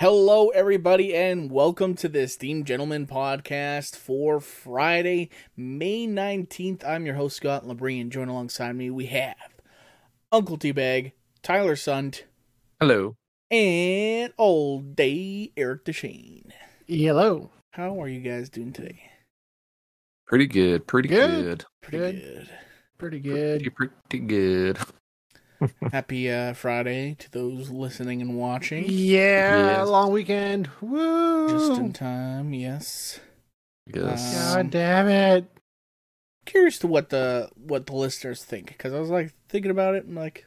Hello, everybody, and welcome to the Esteemed Gentlemen podcast for Friday, May 19th. I'm your host, Scott Labrie, and join alongside me, we have Uncle Teabag, Tyler Sunt, Hello. and Old Day Eric Deshane. Hello. How are you guys doing today? Pretty good. Pretty Good. good. Pretty Good. good. Pretty Pretty, good. pretty good. Happy uh, Friday to those listening and watching. Yeah, Yes. long weekend. Woo! Just in time, yes. Yes. God Um, damn it. Curious to what the what the listeners think because I was like thinking about it and like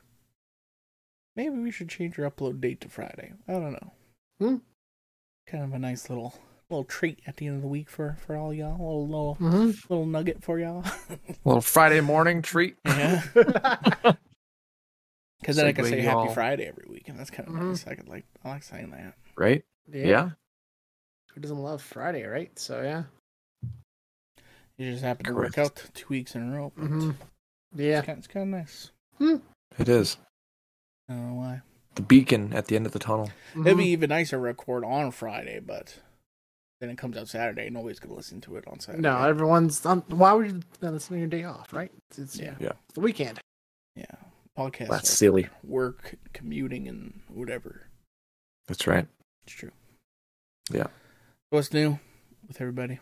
maybe we should change our upload date to Friday. I don't know. Hmm. Kind of a nice little little treat at the end of the week for for all y'all. A little little, hmm little nugget for y'all. little Friday morning treat. yeah. Because then I can say Happy y'all. Friday every week, and that's kind of Mhm. nice. I could like I like saying that. Right? Yeah. yeah. Who doesn't love Friday, right? So yeah. You just happen to work out two weeks in a row. But hmm Yeah. It's kind, it's kind of nice. It is. I don't know why. The beacon at the end of the tunnel. It'd be Mhm. even nicer to record on Friday, but then it comes out Saturday. And nobody's gonna listen to it on Saturday. No, everyone's on. Why would you listen on your day off, right? It's, it's Yeah. Yeah. it's the weekend. yeah, podcasts. That's are silly. Work, commuting, and whatever. That's right. It's true. Yeah. What's new with everybody?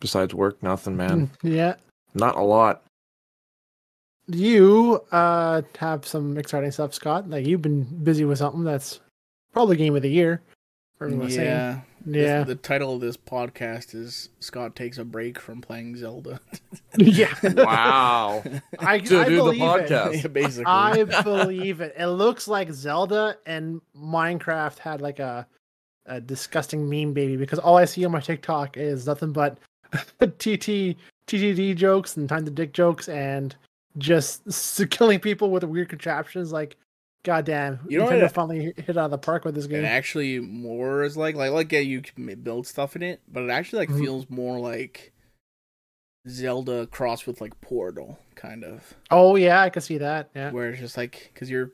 Besides work, nothing, man. Yeah. Not a lot. You uh have some exciting stuff, Scott. Like you've been busy with something that's probably game of the year. for everyone's saying. Yeah, This- the title of this podcast is Scott takes a break from playing Zelda. yeah. Wow. I, To I do the podcast. yeah, basically. I believe it. It looks like Zelda and Minecraft had like a a disgusting meme baby because all I see on my TikTok is nothing but TT TTD jokes and time to dick jokes and just killing people with weird contraptions. Like, goddamn, You know Nintendo what- finally hit out of the park with this game. It actually more is like like like yeah, you can build stuff in it, but it actually like Mhm. feels more like Zelda crossed with like Portal kind of, Oh yeah, I can see that. Yeah. where it's just like because you're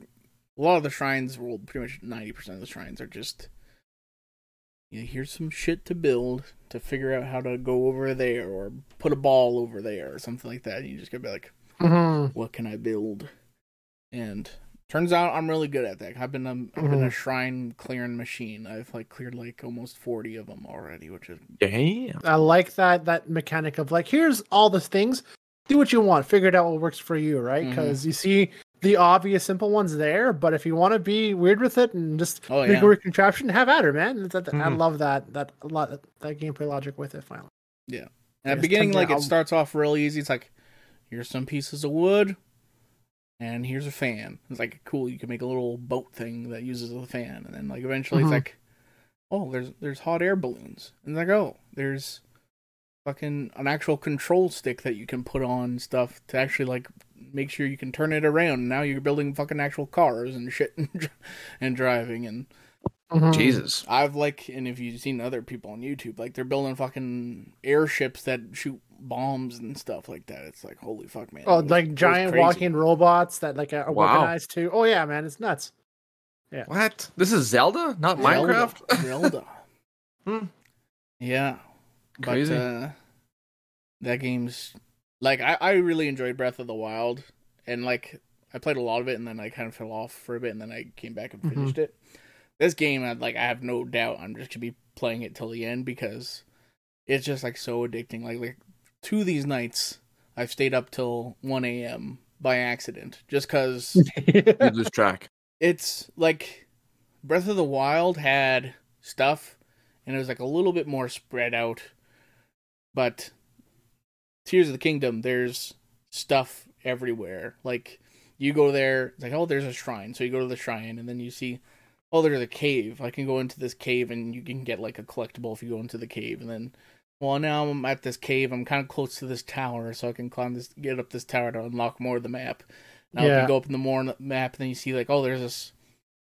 a lot of the shrines, well, pretty much ninety percent of the shrines are just you know, here's some shit to build to figure out how to go over there or put a ball over there or something like that. And you just gotta be like, hmm what can I build? And turns out I'm really good at that. I've been I've been a Mhm. shrine clearing machine. I've like cleared like almost forty of them already, which is Damn. I like that that mechanic of like, here's all the things, do what you want, figure it out what works for you, right? Because you see the obvious simple ones there, but if you want to be weird with it and just oh make yeah, a weird contraption, have at her, man. That, I Mhm. love that that a lot that gameplay logic with it. Finally, And at the beginning, like how- it starts off real easy. It's like here's some pieces of wood, and here's a fan. It's like cool. You can make a little boat thing that uses a fan, and then like eventually Mhm. it's like, oh, there's there's hot air balloons, and it's like oh, there's fucking an actual control stick that you can put on stuff to actually like make sure you can turn it around. Now you're building fucking actual cars and shit and, and driving and Mhm. Jesus. I've like, and if you've seen other people on YouTube, like they're building fucking airships that shoot bombs and stuff like that. It's like, holy fuck, man. Oh, was- like giant walking robots that like are Wow. weaponized too. Oh yeah, man, it's nuts. Yeah. What? This is Zelda? Not Zelda. Minecraft? Zelda. Hmm. Yeah. Crazy. But uh, that game's like I, I really enjoyed Breath of the Wild, and like I played a lot of it, and then I kind of fell off for a bit, and then I came back and Mhm. finished it. This game, I like I have no doubt I'm just gonna be playing it till the end because it's just like so addicting. Like like two of these nights, I've stayed up till one a.m. by accident, just because You lose track. it's like Breath of the Wild had stuff and it was like a little bit more spread out. But Tears of the Kingdom, there's stuff everywhere. Like you go there, it's like, oh, there's a shrine. So you go to the shrine and then you see, oh, there's a cave. I can go into this cave and you can get like a collectible if you go into the cave. And then, well, now I'm at this cave. I'm kind of close to this tower, so I can climb this, get up this tower to unlock more of the map. Now Yeah. you go up in the more map, and then you see like, oh, there's this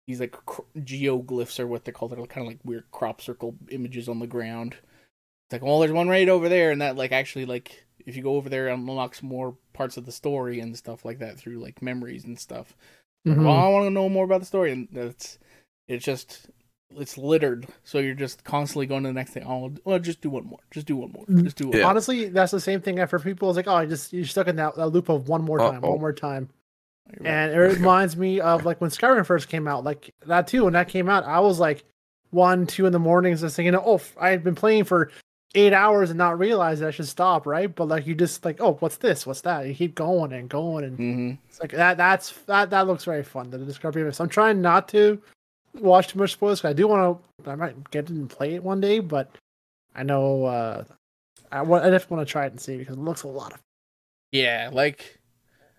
these like cr- geoglyphs or what they call they're kind of like weird crop circle images on the ground. It's like, well, there's one right over there, and that like actually like if you go over there, it unlocks more parts of the story and stuff like that through like memories and stuff. Mhm. Well, I want to know more about the story, and that's it's just it's littered, so you're just constantly going to the next thing. Oh, well, just do one more. Just do one more. Mm, Just do one. Yeah. more. Honestly, that's the same thing for people. It's like, oh, I just you're stuck in that, that loop of one more time, Uh-oh. one more time. Right. And it reminds me of like when Skyrim first came out, like that too. When that came out, I was like one, two in the mornings, just thinking, oh, I had been playing for eight hours and not realize that I should stop, right? But like you just like, oh, what's this? What's that? You keep going and going, and Mhm. it's like that. That's that. That looks very fun. The discovery of it. So I'm trying not to watch too much spoilers. I do want to. I might get and play it one day, but I know uh I want. I just want to try it and see because it looks a lot of. Yeah, like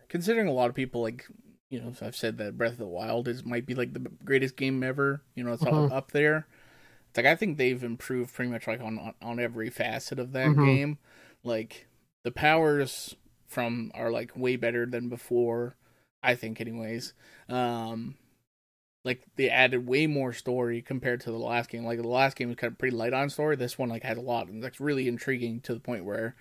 considering a lot of people like you know I've said that Breath of the Wild is might be like the greatest game ever. You know, it's all Mhm. up there. It's like I think they've improved pretty much like on on, every facet of that Mhm. game. Like the powers from are like way better than before. I think, anyways. Um, like they added way more story compared to the last game. Like the last game was kind of pretty light on story. This one like had a lot, and that's really intriguing to the point where,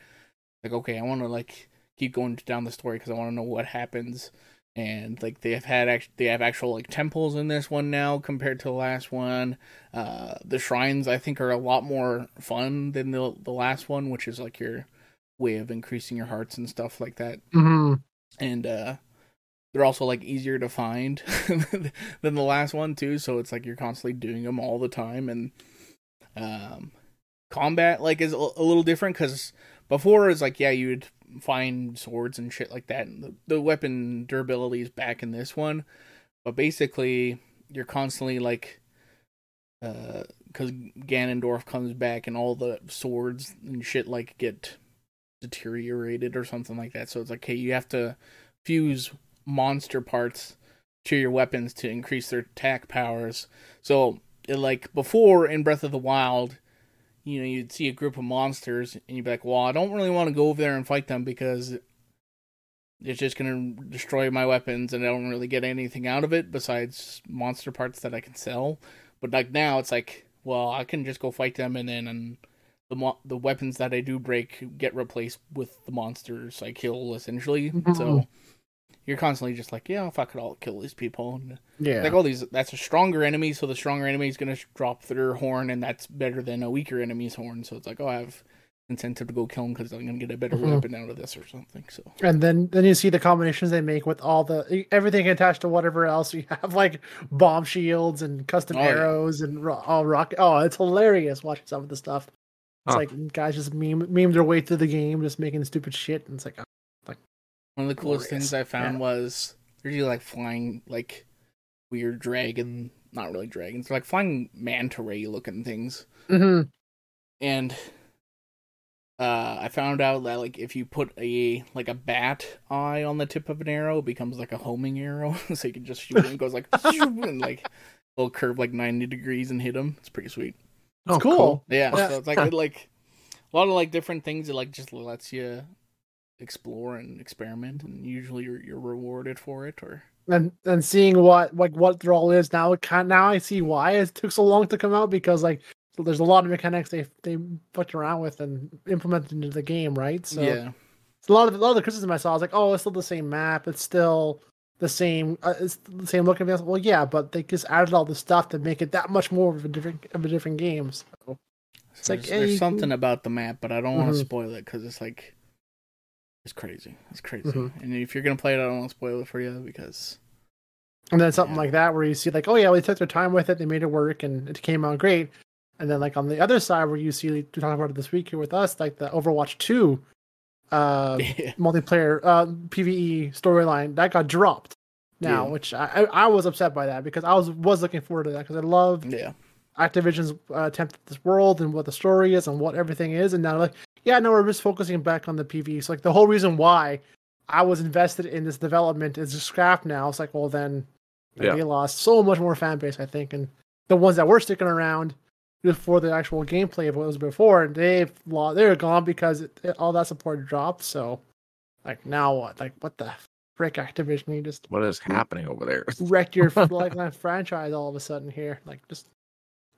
like, okay, I want to like keep going down the story because I want to know what happens. And like they have had act- they have actual like temples in this one now compared to the last one. Uh, the shrines I think are a lot more fun than the the last one, which is like your way of increasing your hearts and stuff like that Mm-hmm. and uh they're also like easier to find than the last one too so it's like you're constantly doing them all the time and um combat like is a a little different because before it's like yeah you'd find swords and shit like that and the, the weapon durability is back in this one but basically you're constantly like uh because ganondorf comes back and all the swords and shit like get deteriorated or something like that so it's like okay you have to fuse monster parts to your weapons to increase their attack powers. So, like before in Breath of the Wild, you know, you'd see a group of monsters and you'd be like, "Well, I don't really want to go over there and fight them because it's just going to destroy my weapons and I don't really get anything out of it besides monster parts that I can sell." But like now it's like, well, I can just go fight them and then and the mo- the weapons that I do break get replaced with the monsters I kill essentially. Mhm. So you're constantly just like, yeah, fuck it, I'll kill these people. And Yeah. like all these, that's a stronger enemy, so the stronger enemy is gonna drop their horn, and that's better than a weaker enemy's horn. So it's like, oh, I have incentive to go kill him because I'm gonna get a better Mhm. weapon out of this or something. So and then then you see the combinations they make with all the everything attached to whatever else you have like bomb shields and custom Oh, yeah. arrows and ro- all rock oh it's hilarious watching some of the stuff it's Huh. like guys just meme meme their way through the game just making stupid shit and it's like one of the coolest Glorious. things I found Yeah. was there's you like flying like weird dragon, not really dragons, they're like flying manta ray looking things. mhm. and uh I found out that like if you put a like a bat eye on the tip of an arrow, it becomes like a homing arrow, so you can just shoot it and it goes like and like little curve like ninety degrees and hit them. It's pretty sweet. Oh, cool. Yeah, Yeah. so it's like it, like a lot of like different things that like just lets you explore and experiment, and usually you're you're rewarded for it or and and seeing what like what Thrall is now it kind now I see why it took so long to come out because like there's a lot of mechanics they they fucked around with and implemented into the game right so yeah. it's a lot of a lot of the criticism I saw I was like oh it's still the same map it's still the same uh, it's the same look and feel well yeah but they just added all the stuff to make it that much more of a different of a different game so It's like, there's, eh, there's you something about the map, but I don't want Mhm. to spoil it because it's like it's crazy. It's crazy. Mhm. And if you're gonna play it, I don't want to spoil it for you because And then something Yeah. like that where you see like, oh yeah, they took their time with it, they made it work, and it came out great. And then like on the other side where you see we talking about it this week here with us, like the Overwatch two uh yeah, multiplayer uh PVE storyline that got dropped now, Yeah. which I, I I was upset by that because I was was looking forward to that because I love yeah, Activision's uh, attempt at this world and what the story is and what everything is, and now like, yeah, no, we're just focusing back on the PvE. So like the whole reason why I was invested in this development is just scrapped now. It's like, well, then Yeah. they lost so much more fan base, I think, and the ones that were sticking around before the actual gameplay of what was before, they've lost, they're gone because it, it- all that support dropped. So like now what? Like what the frick, Activision? You just What is happening over there? wrecked your like franchise all of a sudden here. Like just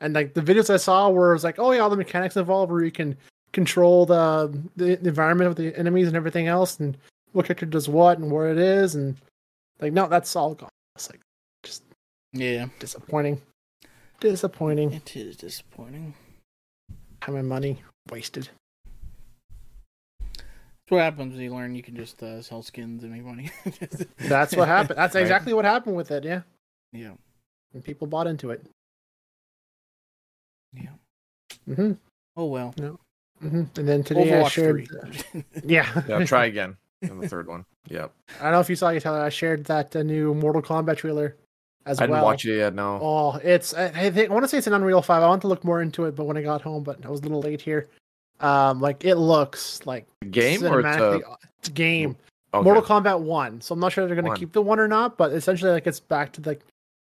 and like the videos I saw were was like, oh yeah, all the mechanics involved where you can control the the environment of the enemies and everything else and what character does what and where it is and like no, that's all gone. It's like just yeah. disappointing. Disappointing. It is disappointing. Time and money wasted. That's what happens when you learn you can just uh, sell skins and make money. That's what happened. That's Right. exactly what happened with it. Yeah, Yeah. and people bought into it. Yeah. Mm-hmm. Oh well. Hmm And then today I shared. 3. yeah. Yeah, try again in the third one. Yep. I don't know if you saw it, Tyler. I shared that uh, new Mortal Kombat trailer as well. I didn't watch it yet. No. Oh, it's I, I think I want to say it's an Unreal Five. I want to look more into it, but when I got home, but I was a little late here. Um, like it looks like Game or it's a it's a game. okay. Mortal Kombat One. So I'm not sure they're gonna keep the one or not, but essentially like it's back to the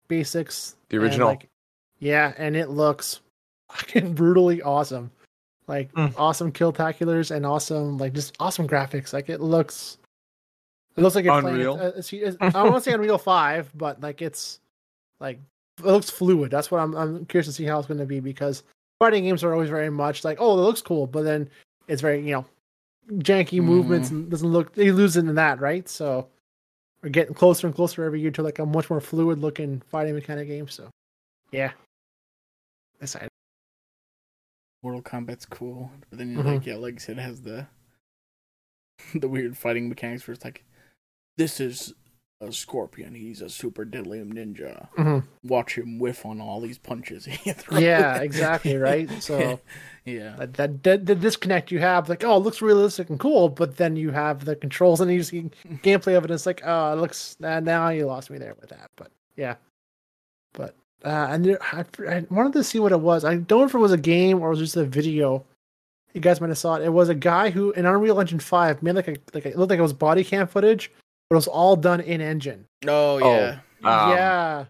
basics. The and, original. like, yeah, and it looks fucking brutally awesome. Like Mm. awesome kill taculars and awesome like just awesome graphics. Like it looks it looks like you're Unreal. playing it's, it's, I don't want to say Unreal 5, but like it's like it looks fluid. That's what I'm I'm curious to see how it's going to be because fighting games are always very much like, oh, it looks cool, but then it's very, you know, janky movements and doesn't look you lose it in that, right? So we're getting closer and closer every year to like a much more fluid looking fighting mechanic game. So yeah. Excited. Mortal Kombat's cool, but then Mhm. like yeah, like I said, it has the the weird fighting mechanics where it's like, this is a scorpion. He's a super deadly ninja. Mhm. Watch him whiff on all these punches. Yeah, exactly, right? So yeah, that, that, that the disconnect you have, like, oh, it looks realistic and cool, but then you have the controls and you see gameplay of it. It's like, oh, it looks uh, now you lost me there with that. But yeah, but uh, and there, I, I wanted to see what it was. I don't know if it was a game or it was just a video. You guys might have saw it. It was a guy who in Unreal Engine Five made like a like a, it looked like it was body cam footage, but it was all done in engine. oh yeah, Um, yeah,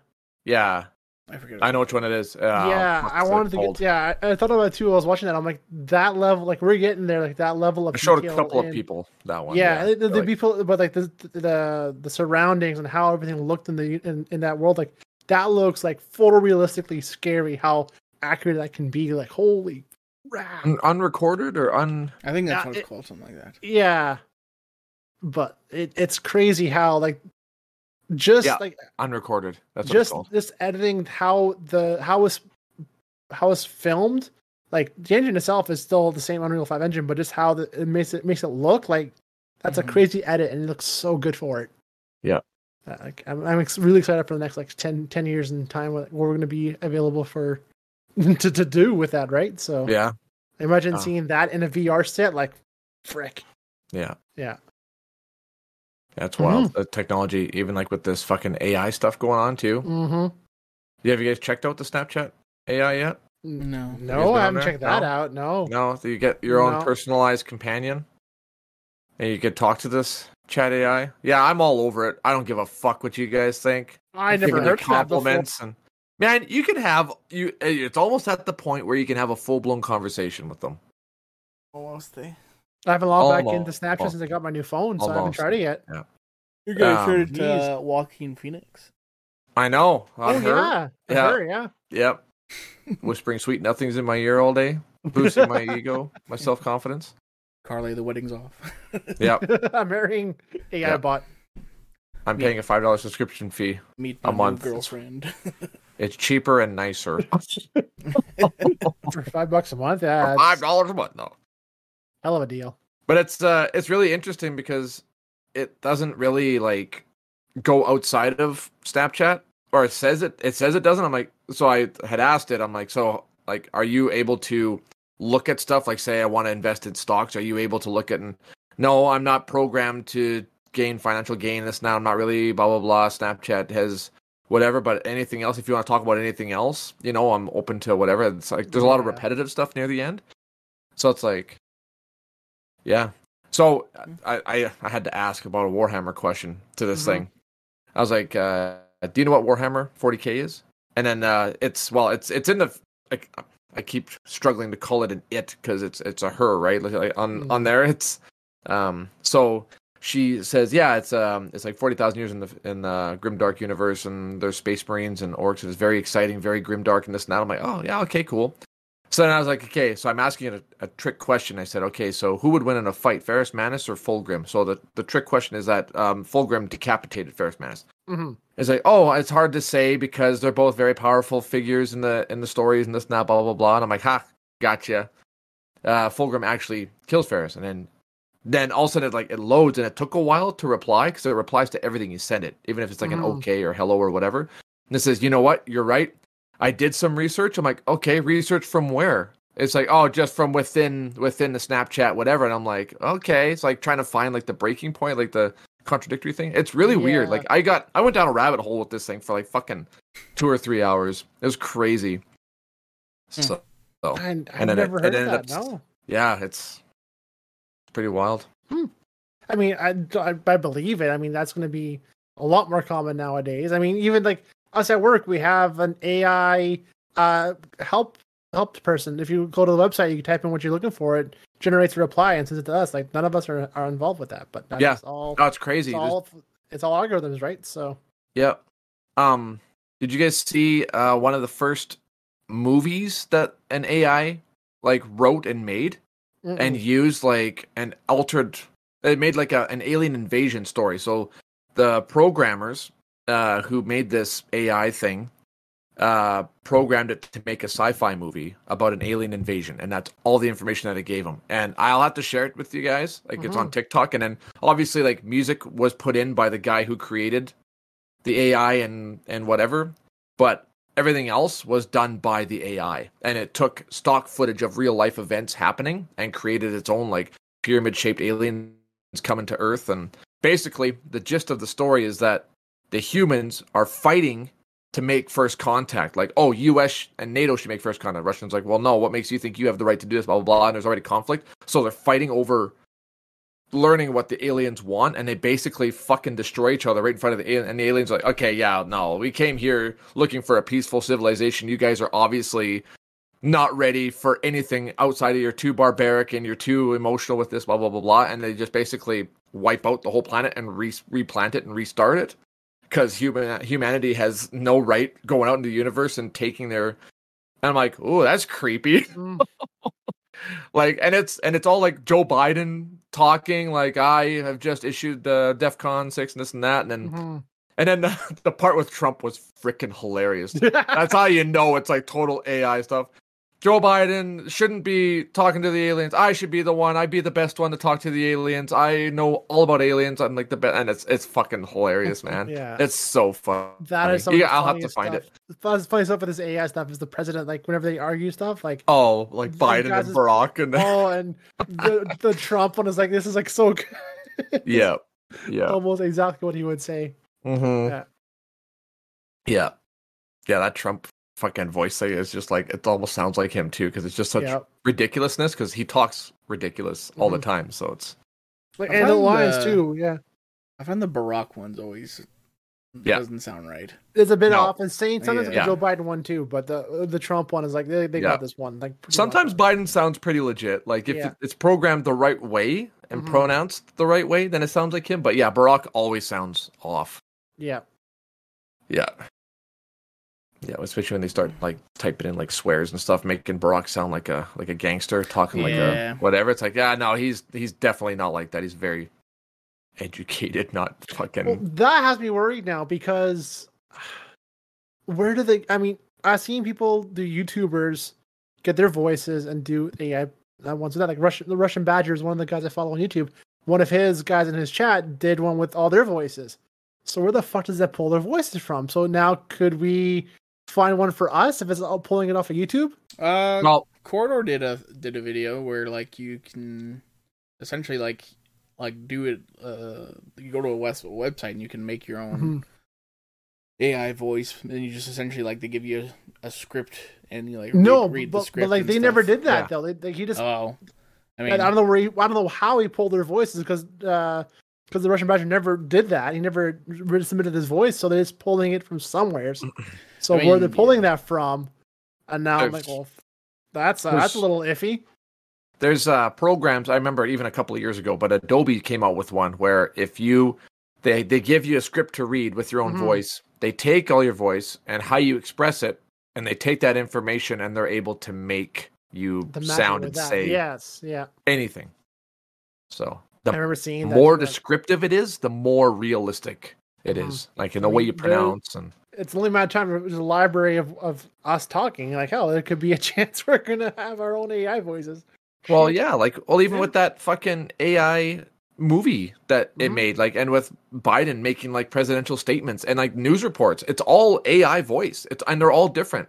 Yeah, I forget. I know which one it is. Uh, yeah. I wanted to get. Yeah, I, I thought about it too. I was watching that. I'm like that level. Like we're getting there. Like that level of. I showed a detail couple of people that one. yeah, the, the like- people, but like the, the the surroundings and how everything looked in the in, in that world, like that looks like photorealistically scary. How accurate that can be. Like holy crap! Un- unrecorded or un. I think that's Yeah, what it's it- called, something like that. Yeah, but it, it's crazy how like just Yeah, like Unrecorded. That's what it's just called. this editing how the how it's how it's filmed. Like the engine itself is still the same Unreal Five engine, but just how the, it makes it makes it look like that's Mhm. a crazy edit, and it looks so good for it. Yeah. Uh, like, I'm, I'm ex- really excited for the next like 10, 10 years in time where we're going to be available for to, to do with that, right? So Yeah, imagine Oh. seeing that in a VR set, like frick. yeah. Yeah. That's Mm-hmm. wild. The technology, even like with this fucking AI stuff going on too. Mm-hmm. Yeah, have you guys checked out the Snapchat AI yet? No. No, I haven't there? checked that No? out. No. No, so you get your own No. personalized companion, and you could talk to this chat AI. Yeah, I'm all over it. I don't give a fuck what you guys think. I never Giving you heard of that compliments and man, you can have you. It's almost at the point where you can have a full blown conversation with them. Almost there. I haven't logged back into Almost. Snapchat since I got my new phone, so I haven't tried it yet. Yeah. You're gonna Um, turn it to uh, Joaquin Phoenix. I know. On oh her. yeah, Yeah. Her, yeah. Yep. Whispering sweet nothings in my ear all day, boosting my ego, my self confidence. Carly, the wedding's off. Yep. I'm marrying a AI Yeah. bot. I'm paying a five dollar subscription fee. Meet A month. new girlfriend. It's cheaper and nicer. for five bucks a month. Yeah, For five dollars a month. No. hell of a deal. But it's uh it's really interesting because it doesn't really like go outside of Snapchat or it says it it says it doesn't. I'm like so I had asked it. I'm like so like are you able to look at stuff like say I want to invest in stocks? Are you able to look at and no, I'm not programmed to gain financial gain this now. I'm not really blah blah blah. Snapchat has whatever, but anything else if you want to talk about anything else, you know, I'm open to whatever. It's like there's a lot of repetitive stuff near the end. So it's like yeah. So I, I I had to ask about a Warhammer question to this Mhm. thing. I was like, uh, "Do you know what Warhammer 40k is?" And then uh, it's well, it's it's in the like I keep struggling to call it an it because it's it's a her right? Like, like on on there it's um so she says yeah it's um it's like forty thousand years in the in the grimdark universe and there's space marines and orcs it's very exciting very grimdark and this and that. I'm like oh yeah okay cool So then I was like, okay, so I'm asking a, a trick question. I said, okay, so who would win in a fight, Ferrus Manus or Fulgrim? So the, the trick question is that um, Fulgrim decapitated Ferrus Manus. hmm It's like, oh, it's hard to say because they're both very powerful figures in the in the stories and this and that, blah blah blah. And I'm like, ha, gotcha. Uh, Fulgrim actually kills Ferrus, and then then all of a sudden it like it loads, and it took a while to reply because it replies to everything you send it, even if it's like an Mhm. okay or hello or whatever. And it says, you know what, you're right. I did some research. I'm like, okay, research from where? It's like, oh, just from within within the Snapchat, whatever. And I'm like, okay, it's like trying to find like the breaking point, like the contradictory thing. It's really weird. Like I got I went down a rabbit hole with this thing for like fucking two or three hours. It was crazy. Hmm. So, so I, I've And it- never it heard ended that. up- No. yeah, it's pretty wild. I mean, I, I, I believe it. I mean, that's going to be a lot more common nowadays. I mean, even like us at work, we have an AI uh, help helped person. If you go to the website, you can type in what you're looking for. It generates a reply and sends it to us. Like none of us are, are involved with that, but Yeah. all. Oh, it's crazy. It's all it's all algorithms, right? So Yeah. Um, did you guys see uh one of the first movies that an AI like wrote and made and mm-mm. used like an altered it made like a, an alien invasion story. So the programmers uh who made this AI thing uh programmed it to make a sci-fi movie about an alien invasion and that's all the information that it gave them and i'll have to share it with you guys. Like it's on tiktok and then obviously like music was put in by the guy who created the ai and and whatever but everything else was done by the ai and it took stock footage of real life events happening and created its own like pyramid shaped aliens coming to earth. And basically the gist of the story is that the humans are fighting to make first contact. Like, oh, U.S. and NATO should make first contact. Russians like, well, no. What makes you think you have the right to do this? Blah blah blah. And there's already conflict, so they're fighting over learning what the aliens want, and they basically fucking destroy each other right in front of the alien. And the aliens are like, okay, yeah, no, we came here looking for a peaceful civilization. You guys are obviously not ready for anything outside of you're too barbaric and you're too emotional with this, blah blah blah blah. And they just basically wipe out the whole planet and re- replant it and restart it because human humanity has no right going out into the universe and taking their. And I'm like, oh, that's creepy. Mm. like, and it's and it's all like Joe Biden talking, like I have just issued the DefCon six and this and that, and then Mhm. and then the, the part with Trump was freaking hilarious. That's how you know it's like total AI stuff. Joe Biden shouldn't be talking to the aliens. I should be the one. I'd be the best one to talk to the aliens. I know all about aliens. I'm like the best, and it's it's fucking hilarious, man. Yeah. It's so fun. That is Yeah, I'll have to find stuff. The fun- funny stuff with this AI stuff is the president, like whenever they argue stuff, like Oh, like Biden and Barack and oh, and the the Trump one is like this is like so good. yeah, yeah, almost exactly what he would say. mm-hmm. Yeah. yeah, yeah. That Trump fucking voice thing is just like it almost sounds like him too because it's just such Yeah, ridiculousness because he talks ridiculous all the Mhm. time. So it's like and the find, lines uh, too. Yeah, I find the Barack ones always Yeah. doesn't sound right. it's a bit No. off. And same sometimes like Yeah. the Joe Biden one too, but the the Trump one is like they, they Yeah. got this one. Like sometimes well. Biden sounds pretty legit. Like if Yeah. it's programmed the right way and Mhm. pronounced the right way, then it sounds like him. But yeah, Barack always sounds off. yeah, Yeah. Yeah, especially when they start like typing in like swears and stuff, making Barack sound like a like a gangster, talking like a whatever. It's like, yeah, no, he's he's definitely not like that. He's very educated, not fucking. well, that has me worried now because where do they? I mean, I've seen people the YouTubers get their voices and do AI uh, ones of that. Like Russian, the Russian Badger is one of the guys I follow on YouTube. One of his guys in his chat did one with all their voices. So where the fuck does that pull their voices from? So now could we find one for us if it's all pulling it off of YouTube? Uh, well, Corridor did a did a video where like you can essentially like like do it. Uh, you go to a west website and you can make your own Mhm. AI voice, and you just essentially like they give you a, a script and you like No, read, read but, the script. but like and they never did that Yeah. though. They, they, he just Oh, I mean, I don't know where he, I don't know how he pulled their voices because because the Russian Badger never did that. He never re- submitted his voice, so they're just pulling it from somewhere. So I where they're pulling that from, and now I'm like, well, that's uh, that's a little iffy. there's uh programs i remember even a couple of years ago but adobe came out with one where if you they they give you a script to read with your own Mhm. voice they take all your voice and how you express it and they take that information and they're able to make you sound and that. say Yes, yeah. anything. So I remember seeing that. more like, descriptive it is, the more realistic it Mhm. is. Like in the way you pronounce and It's only my time. There's a library of, of us talking. Like, hell, there could be a chance we're gonna have our own AI voices. well, yeah, like well, even with that fucking AI movie that it Mhm. made, like, and with Biden making like presidential statements and like news reports, it's all AI voice. It's and they're all different.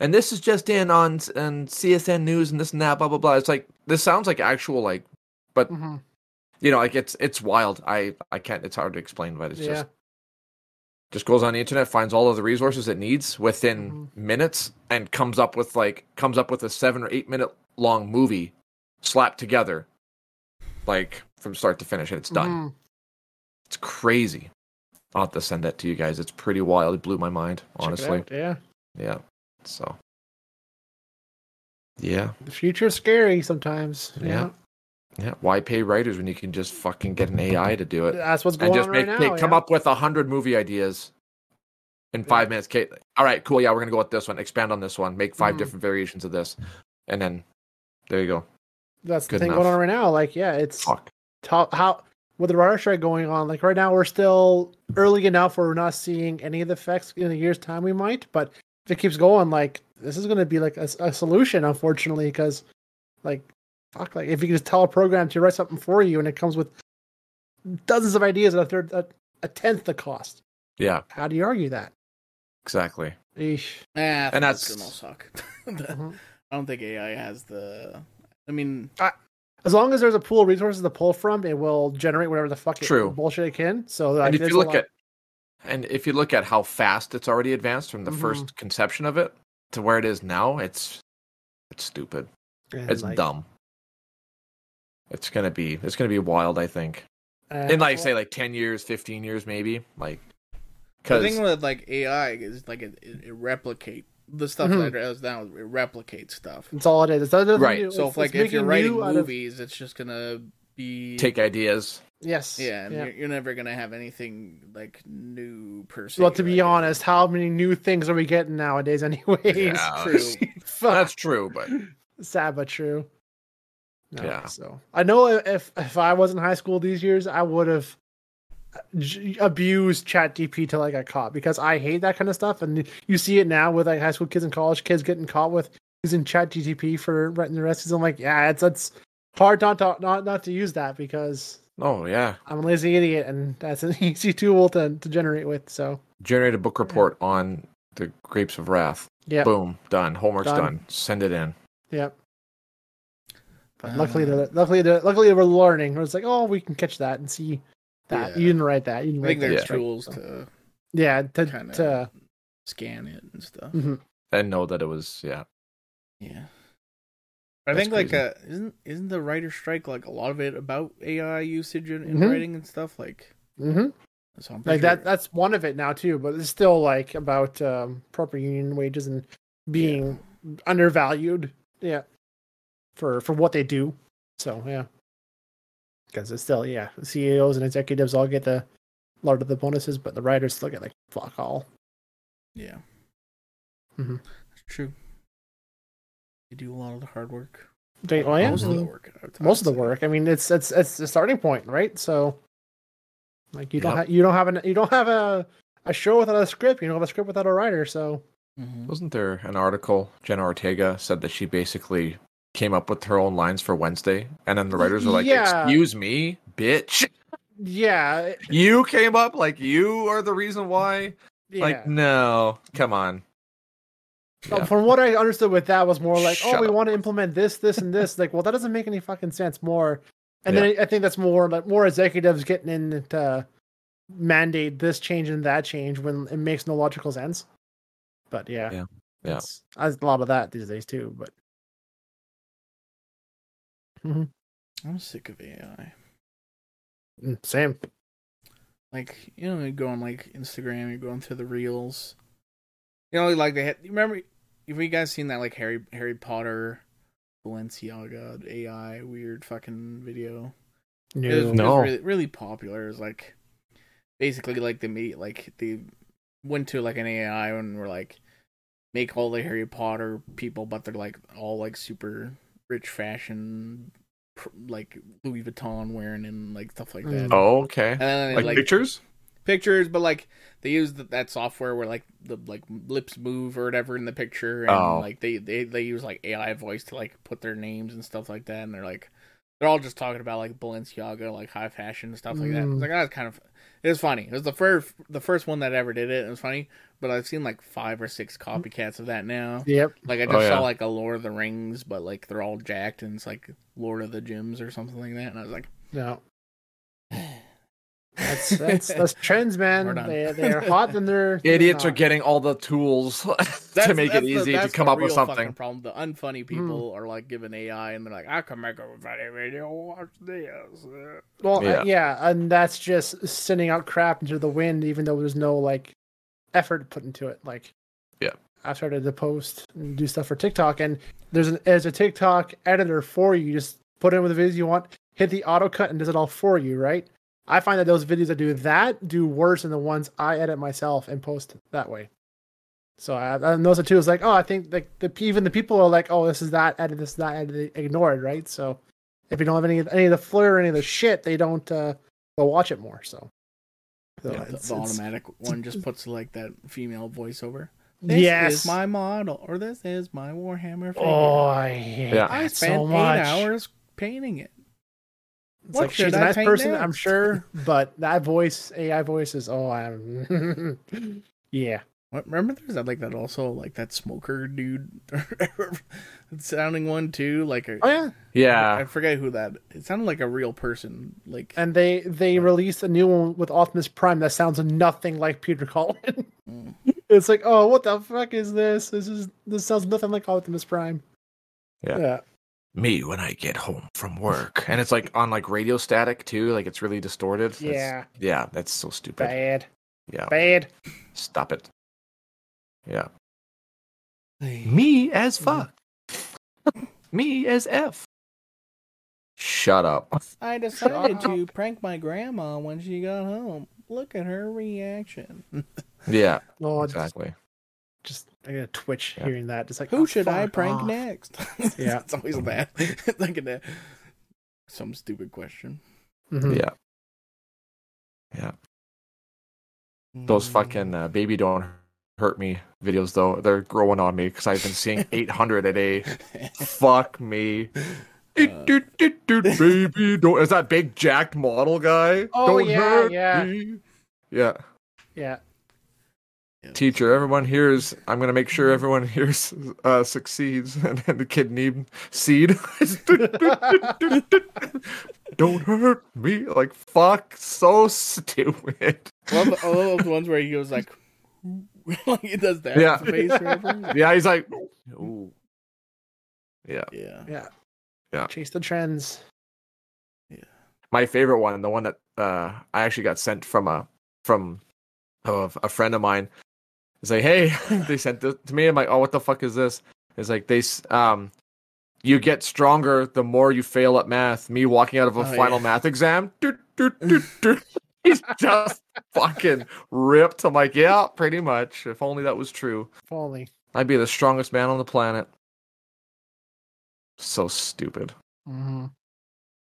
And this is just in on on CSN News and this and that, blah blah blah. It's like this sounds like actual like, but hmm you know, like it's it's wild. I I can't. It's hard to explain, but it's Yeah. just just goes on the internet, finds all of the resources it needs within Mhm. minutes, and comes up with like comes up with a seven or eight minute long movie slapped together, like from start to finish, and it's done. Mhm. It's crazy. I'll have to send that to you guys. It's pretty wild. It blew my mind, honestly. out, Yeah. Yeah. So. Yeah. The future's scary sometimes. Yeah. Yeah. Yeah. Why pay writers when you can just fucking get an AI to do it? That's what's going on. and just on make, right make- now. come yeah. up with a hundred movie ideas in five minutes. Okay, all right, cool. Yeah, we're gonna go with this one. Expand on this one. Make 5 Mhm. different variations of this, and then there you go. That's the thing enough. going on right now. Like, yeah, it's Fuck. top how with the writer strike going on. Like right now, we're still early enough where we're not seeing any of the effects. In a year's time, we might. But if it keeps going, like this is going to be like a, a solution, unfortunately, because like fuck, like if you can just tell a program to write something for you and it comes with dozens of ideas at a third, a, a tenth the cost. Yeah, How do you argue that? exactly. Eesh. Ah, I And that's- gonna suck. Mhm. I don't think AI has the. I mean, As long as there's a pool of resources to pull from, it will generate whatever the fuck it- True. bullshit it can. So like, and if you look lot- at and if you look at how fast it's already advanced from the Mhm. first conception of it to where it is now, it's it's stupid. and, It's like, dumb. It's gonna be it's gonna be wild. I think uh, in like say like ten years, fifteen years, maybe like the because thing with like AI is like it, it, it replicate the stuff Mhm. that it does now. It replicates stuff. That's all it is. It's nothing Right. new. So if like if you're writing new out of- movies, it's just gonna be take ideas. yes, Yeah, and yeah. You're, you're never gonna have anything like new per se. Well, to be like, honest, how many new things are we getting nowadays? Anyways, Yeah, true. That's true, but sad but true. No, Yeah. So I know if if I was in high school these years, I would have uh, j- abused ChatGPT till I got caught because I hate that kind of stuff. And you see it now with like high school kids and college kids getting caught with using ChatGPT for writing the recipes. I'm like, yeah, it's it's hard not to not not to use that because oh yeah, I'm a lazy idiot and that's an easy tool to to generate with. So generate a book report on the grapes of wrath. yeah, Boom, done. Homework's Done. done. Send it in. yeah. But Uh, luckily, they're, luckily, they're, luckily, we're learning. It's like, oh, we can catch that and see that Yeah. you didn't write that. You didn't I write think there's that. Yeah. tools So- to Yeah, to, to scan it and stuff. mhm. And know that it was yeah. Yeah. I That's think like crazy. uh isn't isn't the writer strike like a lot of it about AI usage in, in Mhm. writing and stuff like hmm so I'm pretty like that that's one of it now too, but it's still like about um, proper union wages and being undervalued. Yeah, for for what they do. So yeah, because it's still yeah, CEOs and executives all get the a lot of the bonuses, but the writers still get like fuck all. Yeah. mm-hmm. That's true. They do a lot of the hard work. They, oh yeah, Most of the work. I most of the work. I mean, it's it's it's the starting point, right? So, like you don't Yep. have you don't have an you don't have a a show without a script. You don't have a script without a writer. So Mhm. Wasn't there an article? Jenna Ortega said that she basically came up with her own lines for Wednesday, and then the writers were like, Yeah. "Excuse me, bitch, yeah, you came up like you are the reason why." yeah. Like, no, come on. Yeah. From what I understood with that was more like, oh, we up. want to implement this, this, and this. like, well, that doesn't make any fucking sense. More, and Yeah. then I think that's more like more executives getting in to mandate this change and that change when it makes no logical sense. But yeah, Yeah. Yeah. it's- a lot of that these days too. But I'm sick of AI. mm, same. Like you know, you go on like Instagram, you're going through the reels. You know, like they had. You remember? Have you guys seen that like Harry Harry Potter, Balenciaga AI weird fucking video? It was, No. it was really, really popular. It was like basically like they made like they went to like an AI and were like, make all the Harry Potter people, but they're like all like super rich fashion, pr- like Louis Vuitton wearing and like stuff like that. Mm. Oh, okay. And then, Like, like, pictures? pictures, but like they use th- that software where like the like lips move or whatever in the picture, and Oh. like they, they they use like AI voice to like put their names and stuff like that, and they're like they're all just talking about like Balenciaga, like high fashion and stuff like that. Mm. It's like that's kind of it was funny. It was the first the first one that ever did it. It was funny, but I've seen like five or six copycats of that now. Yep. Like I oh, just Oh, yeah. saw like a Lord of the Rings, but like they're all jacked and it's like Lord of the Gyms or something like that, and I was like. No. That's that's that's trends, man. They they're hot and they're they're Idiots are getting all the tools to make it that's the- easy to come up with real fucking something. Problem. The unfunny people are like giving AI, and they're like, "I can make a funny video. Watch this." Uh, Well, Yeah. yeah. yeah, and that's just sending out crap into the wind, even though there's no like effort put into it. Like, Yeah. I've started to post and do stuff for TikTok, and there's an as a TikTok editor for you. You just put in with the videos you want, hit the auto cut, and does it all for you, right? I find that those videos that do that do worse than the ones I edit myself and post that way. So I, and those are two. It's like, oh, I think like the even the people are like, oh, this is that edit, this is that edit, they ignore right? So if you don't have any any of the flair or any of the shit, they don't uh go watch it more. So, so the, it's- the it's- automatic one just puts like that female voiceover. This yes, is my model, or this is my Warhammer figure. oh, I hate Yeah. I spent so eight hours painting it. It's What like she's a nice paint person, I'm sure, but that voice, AI voice, is oh, I'm yeah. What, remember there's that like that also like that smoker dude sounding one too like a, Oh yeah, I Yeah. forget who that it sounded like a real person like and they they released a new one with Optimus Prime that sounds nothing like Peter Cullen. Mm. it's like, oh, what the fuck is this? This is this sounds nothing like Optimus Prime. Yeah. yeah. Me when I get home from work. And it's like on like radio static too. Like it's really distorted. It's- Yeah. yeah, that's so stupid. Bad, Yeah. bad. Stop it. Yeah. Me as mm-hmm. fuck. Me as F. Shut up. I decided to prank my grandma when she got home. Look at her reaction. Yeah, Oh, just, exactly. Just I got a twitch Yeah. hearing that. Just like, Who oh, should I prank off. next? Yeah. it's always that. like in a, some stupid question. Mhm. Yeah. Yeah. Those fucking uh, baby don't hurt me videos though. They're growing on me because I've been seeing 800 a day. Fuck me. Uh, Doot, doot, doot, doot, baby, don't. Is that big jacked model guy? Oh, don't yeah, hurt yeah. me. Yeah. Yeah. Teacher, everyone hears. I'm gonna make sure everyone hears uh, succeeds, and then the kid need seed. Don't hurt me. Like fuck, so stupid. I love, I love those ones where he goes like, like he does that Yeah. face or. Yeah, he's like, ooh. Yeah, Yeah. Yeah. Yeah. Chase the trends. Yeah. my favorite one, the one that uh, I actually got sent from a from a, a friend of mine. It's like, hey, they sent this to me. I'm like, oh, what the fuck is this? It's like they um, you get stronger the more you fail at math. Me walking out of a Oh, final yeah. math exam. Doot, doot, doot. He's just fucking ripped. I'm like, yeah, pretty much. If only that was true. If only. I'd be the strongest man on the planet. So stupid. Mm-hmm.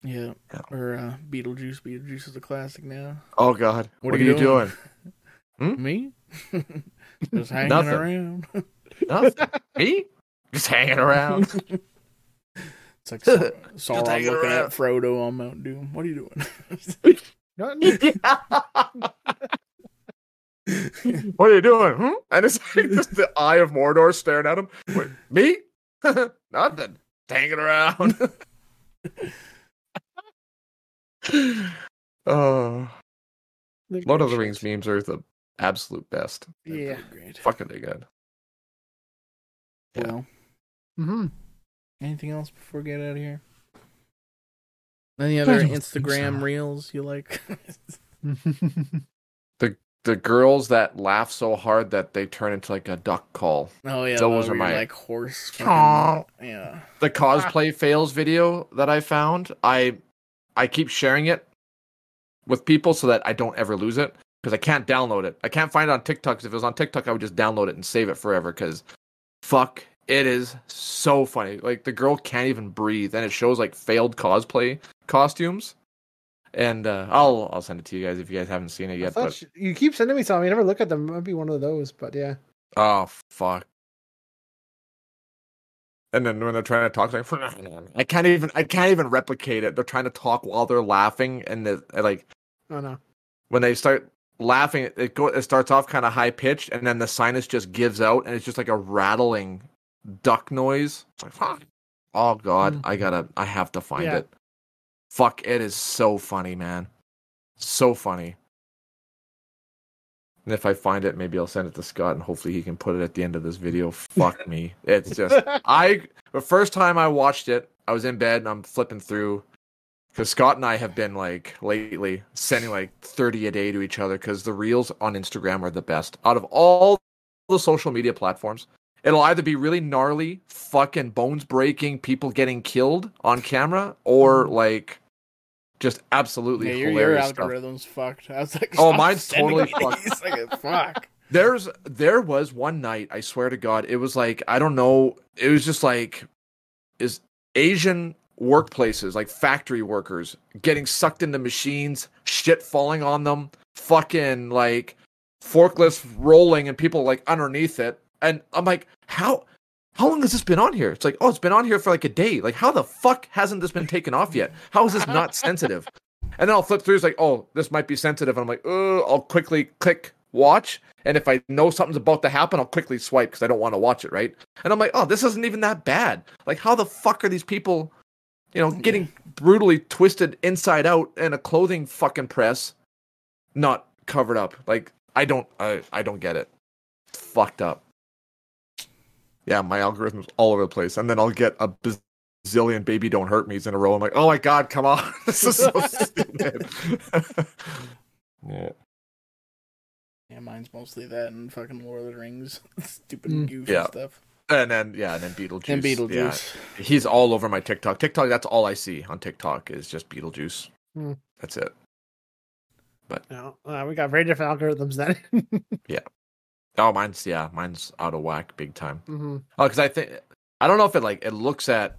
Yeah. Yeah. Or uh, Beetlejuice. Beetlejuice is a classic now. Oh God, what, What are, you doing? doing? Hmm? Me? Just hanging Nothing. around. Nothing. Me? Just hanging around. It's like Sau- Sauron looking around. at Frodo on Mount Doom. What are you doing? No, what are you doing? Hmm? And it's like just the eye of Mordor staring at him. Wait, me? Nothing. Hanging around. oh, Lord of the Rings memes are the absolute best. They're Yeah. pretty Great. Fucking they good. Yeah. Well, hmm anything else before we get out of here? Any other Instagram so. reels you like? The the girls that laugh so hard that they turn into like a duck call. oh yeah, Those are my- like horse. Aw. Fucking, yeah. The cosplay fails video that I found, I I keep sharing it with people so that I don't ever lose it because I can't download it. I can't find it on TikTok. if it was on TikTok, I would just download it and save it forever because Fuck, it is so funny. Like the girl can't even breathe, and it shows like failed cosplay costumes. And uh, I'll I'll send it to you guys if you guys haven't seen it yet. But you, you keep sending me something. I never look at them. It might be one of those, but yeah. oh fuck. And then when they're trying to talk, like I can't even I can't even replicate it. They're trying to talk while they're laughing, and the, like Oh no. when they start laughing, it go it starts off kind of high pitched, and then the sinus just gives out, and it's just like a rattling duck noise. It's like, fuck. oh god, Mm. I gotta, I have to find Yeah. it. Fuck, it is so funny, man, so funny. And if I find it, maybe I'll send it to Scott, and hopefully he can put it at the end of this video. Fuck me, it's just I the first time I watched it, I was in bed and I'm flipping through because Scott and I have been like lately sending like 30 a day to each other because the reels on Instagram are the best out of all the social media platforms. It'll either be really gnarly, fucking bones breaking, people getting killed on camera, or mm-hmm. like just absolutely Yeah, your, your hilarious stuff. algorithm's fucked. I was like, Oh, mine's totally fucked. Like, fuck. There's there was one night, I swear to God, it was like I don't know, it was just like is Asian workplaces, like factory workers, getting sucked into machines, shit falling on them, fucking like forklifts rolling and people like underneath it. And I'm like, how how long has this been on here? It's like, oh, it's been on here for like a day. Like, how the fuck hasn't this been taken off yet? How is this not sensitive? And then I'll flip through. It's like, oh, this might be sensitive. And I'm like, oh, I'll quickly click watch. And if I know something's about to happen, I'll quickly swipe because I don't want to watch it, right? And I'm like, oh, this isn't even that bad. Like, how the fuck are these people, you know, getting brutally twisted inside out in a clothing fucking press, not covered up? Like, I don't, I, I don't get it. It's fucked up. Yeah, my algorithm's all over the place, and then I'll get a bazillion "Baby Don't Hurt Me's" in a row. I'm like, oh my god, come on, this is so stupid. yeah. Yeah, mine's mostly that and fucking Lord of the Rings. Stupid Mm. goofy Yeah. stuff. And then yeah, and then Beetlejuice. And Yeah. Beetlejuice. He's all over my TikTok. TikTok, that's all I see on TikTok is just Beetlejuice. Hmm. That's it. No, uh, we got very different algorithms then. Yeah. Oh, mine's yeah, mine's out of whack big time. hmm Oh, because I think I don't know if it like it looks at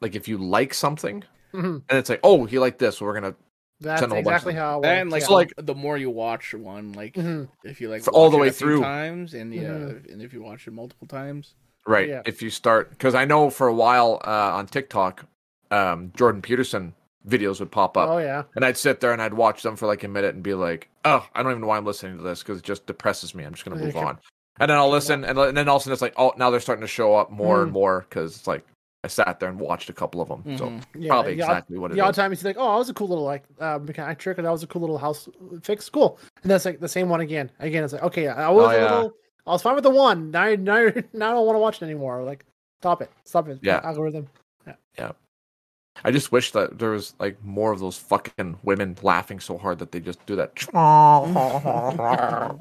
like if you like something hmm and it's like, oh, he liked this, so we're gonna That's Send a whole bunch exactly how. It And like, yeah. So, like- the more you watch one, like Mhm. if you like For all the way a through. times, and yeah, Mhm. and if you watch it multiple times, right. Yeah. If you start because I know for a while uh, on TikTok, um, Jordan Peterson videos would pop up. Oh yeah. And I'd sit there and I'd watch them for like a minute and be like, oh, I don't even know why I'm listening to this because it just depresses me. I'm just going to move sure. on. And then I'll listen and, and then all of a sudden it's like, oh, now they're starting to show up more Mm. and more because it's like I sat there and watched a couple of them. So Mhm. Yeah. probably the odd- exactly what it the odd is. time you see like, oh, that was a cool little like uh, mechanic trick, or that was a cool little house fix. Cool. And that's like the same one again. Again, it's like, okay, I was Oh, a yeah. little, I was fine with the one. Now, now, now I don't want to watch it anymore. Like, stop it, stop it. Yeah. Algorithm. Yeah. yeah. I just wish that there was like more of those fucking women laughing so hard that they just do that.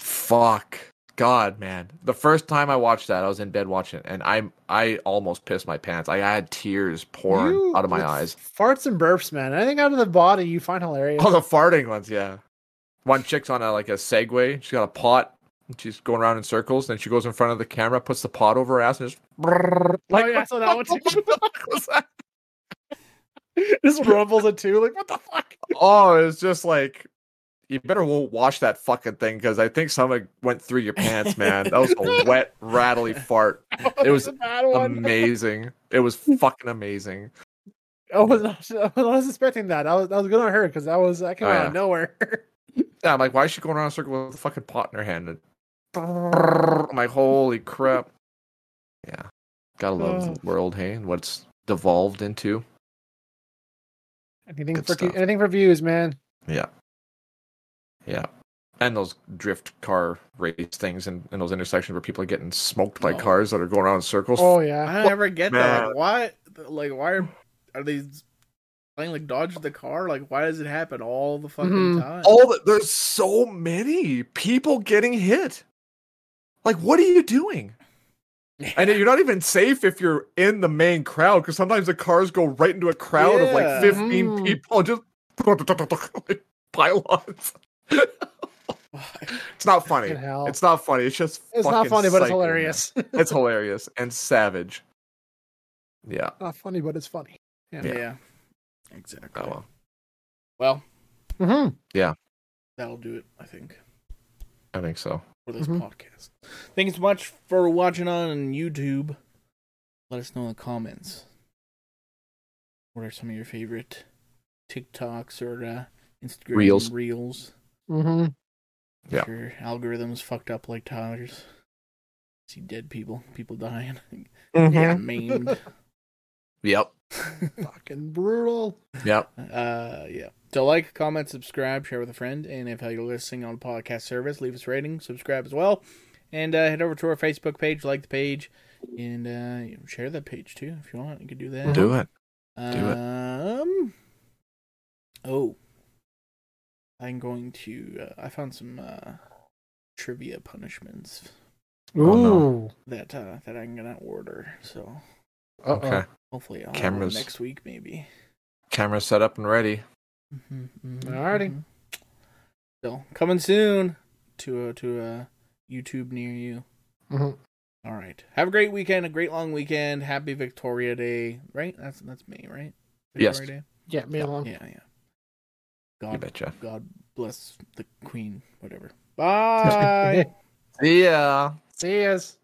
Fuck. God, man. The first time I watched that, I was in bed watching it, and I I almost pissed my pants. I had tears pouring You- out of my eyes. Farts and burps, man. Anything out of the body you find hilarious. Oh, the farting ones, yeah. One chick's on a like a Segway. She's got a pot. And she's going around in circles. Then she goes in front of the camera, puts the pot over her ass, and just like, oh yeah, I saw that one too. what the fuck was that? Just rumbles it too. Like, what the fuck? Oh, it's just like you better won't wash that fucking thing because I think someone went through your pants, man. That was a wet, rattly fart. Oh, it was a bad one. Amazing. It was fucking amazing. I was not. I was expecting that. I was. I was good on her because that was. That came Oh, out yeah. of nowhere. Yeah, I'm like, why is she going around in a circle with a fucking pot in her hand? And I'm like, holy crap. Yeah. Gotta love Oh. the world, hey, and what it's devolved into. anything Good for stuff. anything for views, man. Yeah. Yeah. And those drift car race things and, and those intersections where people are getting smoked by Oh. cars that are going around in circles. Oh yeah. I never get that. man. Like, why? Like, why are are they playing like dodge the car? Like, why does it happen all the fucking Mhm. time? All the, there's so many people getting hit. Like, what are you doing? And you're not even safe if you're in the main crowd because sometimes the cars go right into a crowd of like 15 Mhm. people, just like pylons. It's not funny. It's not funny. It's just It's not fucking funny, but it's hilarious. It's hilarious and savage. Yeah. not funny, but it's funny. Yeah. Yeah. Exactly. Oh well. Well, Mm-hmm. that'll do it, I think, I think so. For this Mhm. podcast. Thank you so much for watching on YouTube. Let us know in the comments. What are some of your favorite TikToks or uh, Instagram Reels. reels? Mm-hmm. Yeah. Your algorithm's fucked up like Tyler's. See dead people, people dying, Yeah. maimed. Yep. Fucking brutal. Yep. Uh, yeah. So like, comment, subscribe, share with a friend, and if you're listening on a podcast service, leave us a rating, subscribe as well, and uh, head over to our Facebook page, like the page, and uh, share that page too if you want. You can do that. Do it. Do it. Um. Oh. I'm going to. Uh, I found some uh, trivia punishments Ooh. Oh, no. that uh, that I'm gonna order. So Uh-oh. Okay. hopefully I'll Cameras. have next week maybe. Camera set up and ready. Mhm, mhm, Alrighty. mhm. So coming soon to a to a YouTube near you. Mhm. All right. Have a great weekend. A great long weekend. Happy Victoria Day. Right? That's that's May. Right? Yes. Victoria Yeah, me along. Day. Yeah. Yeah. You God. betcha. God bless the Queen. Whatever. Bye. See ya. See yous.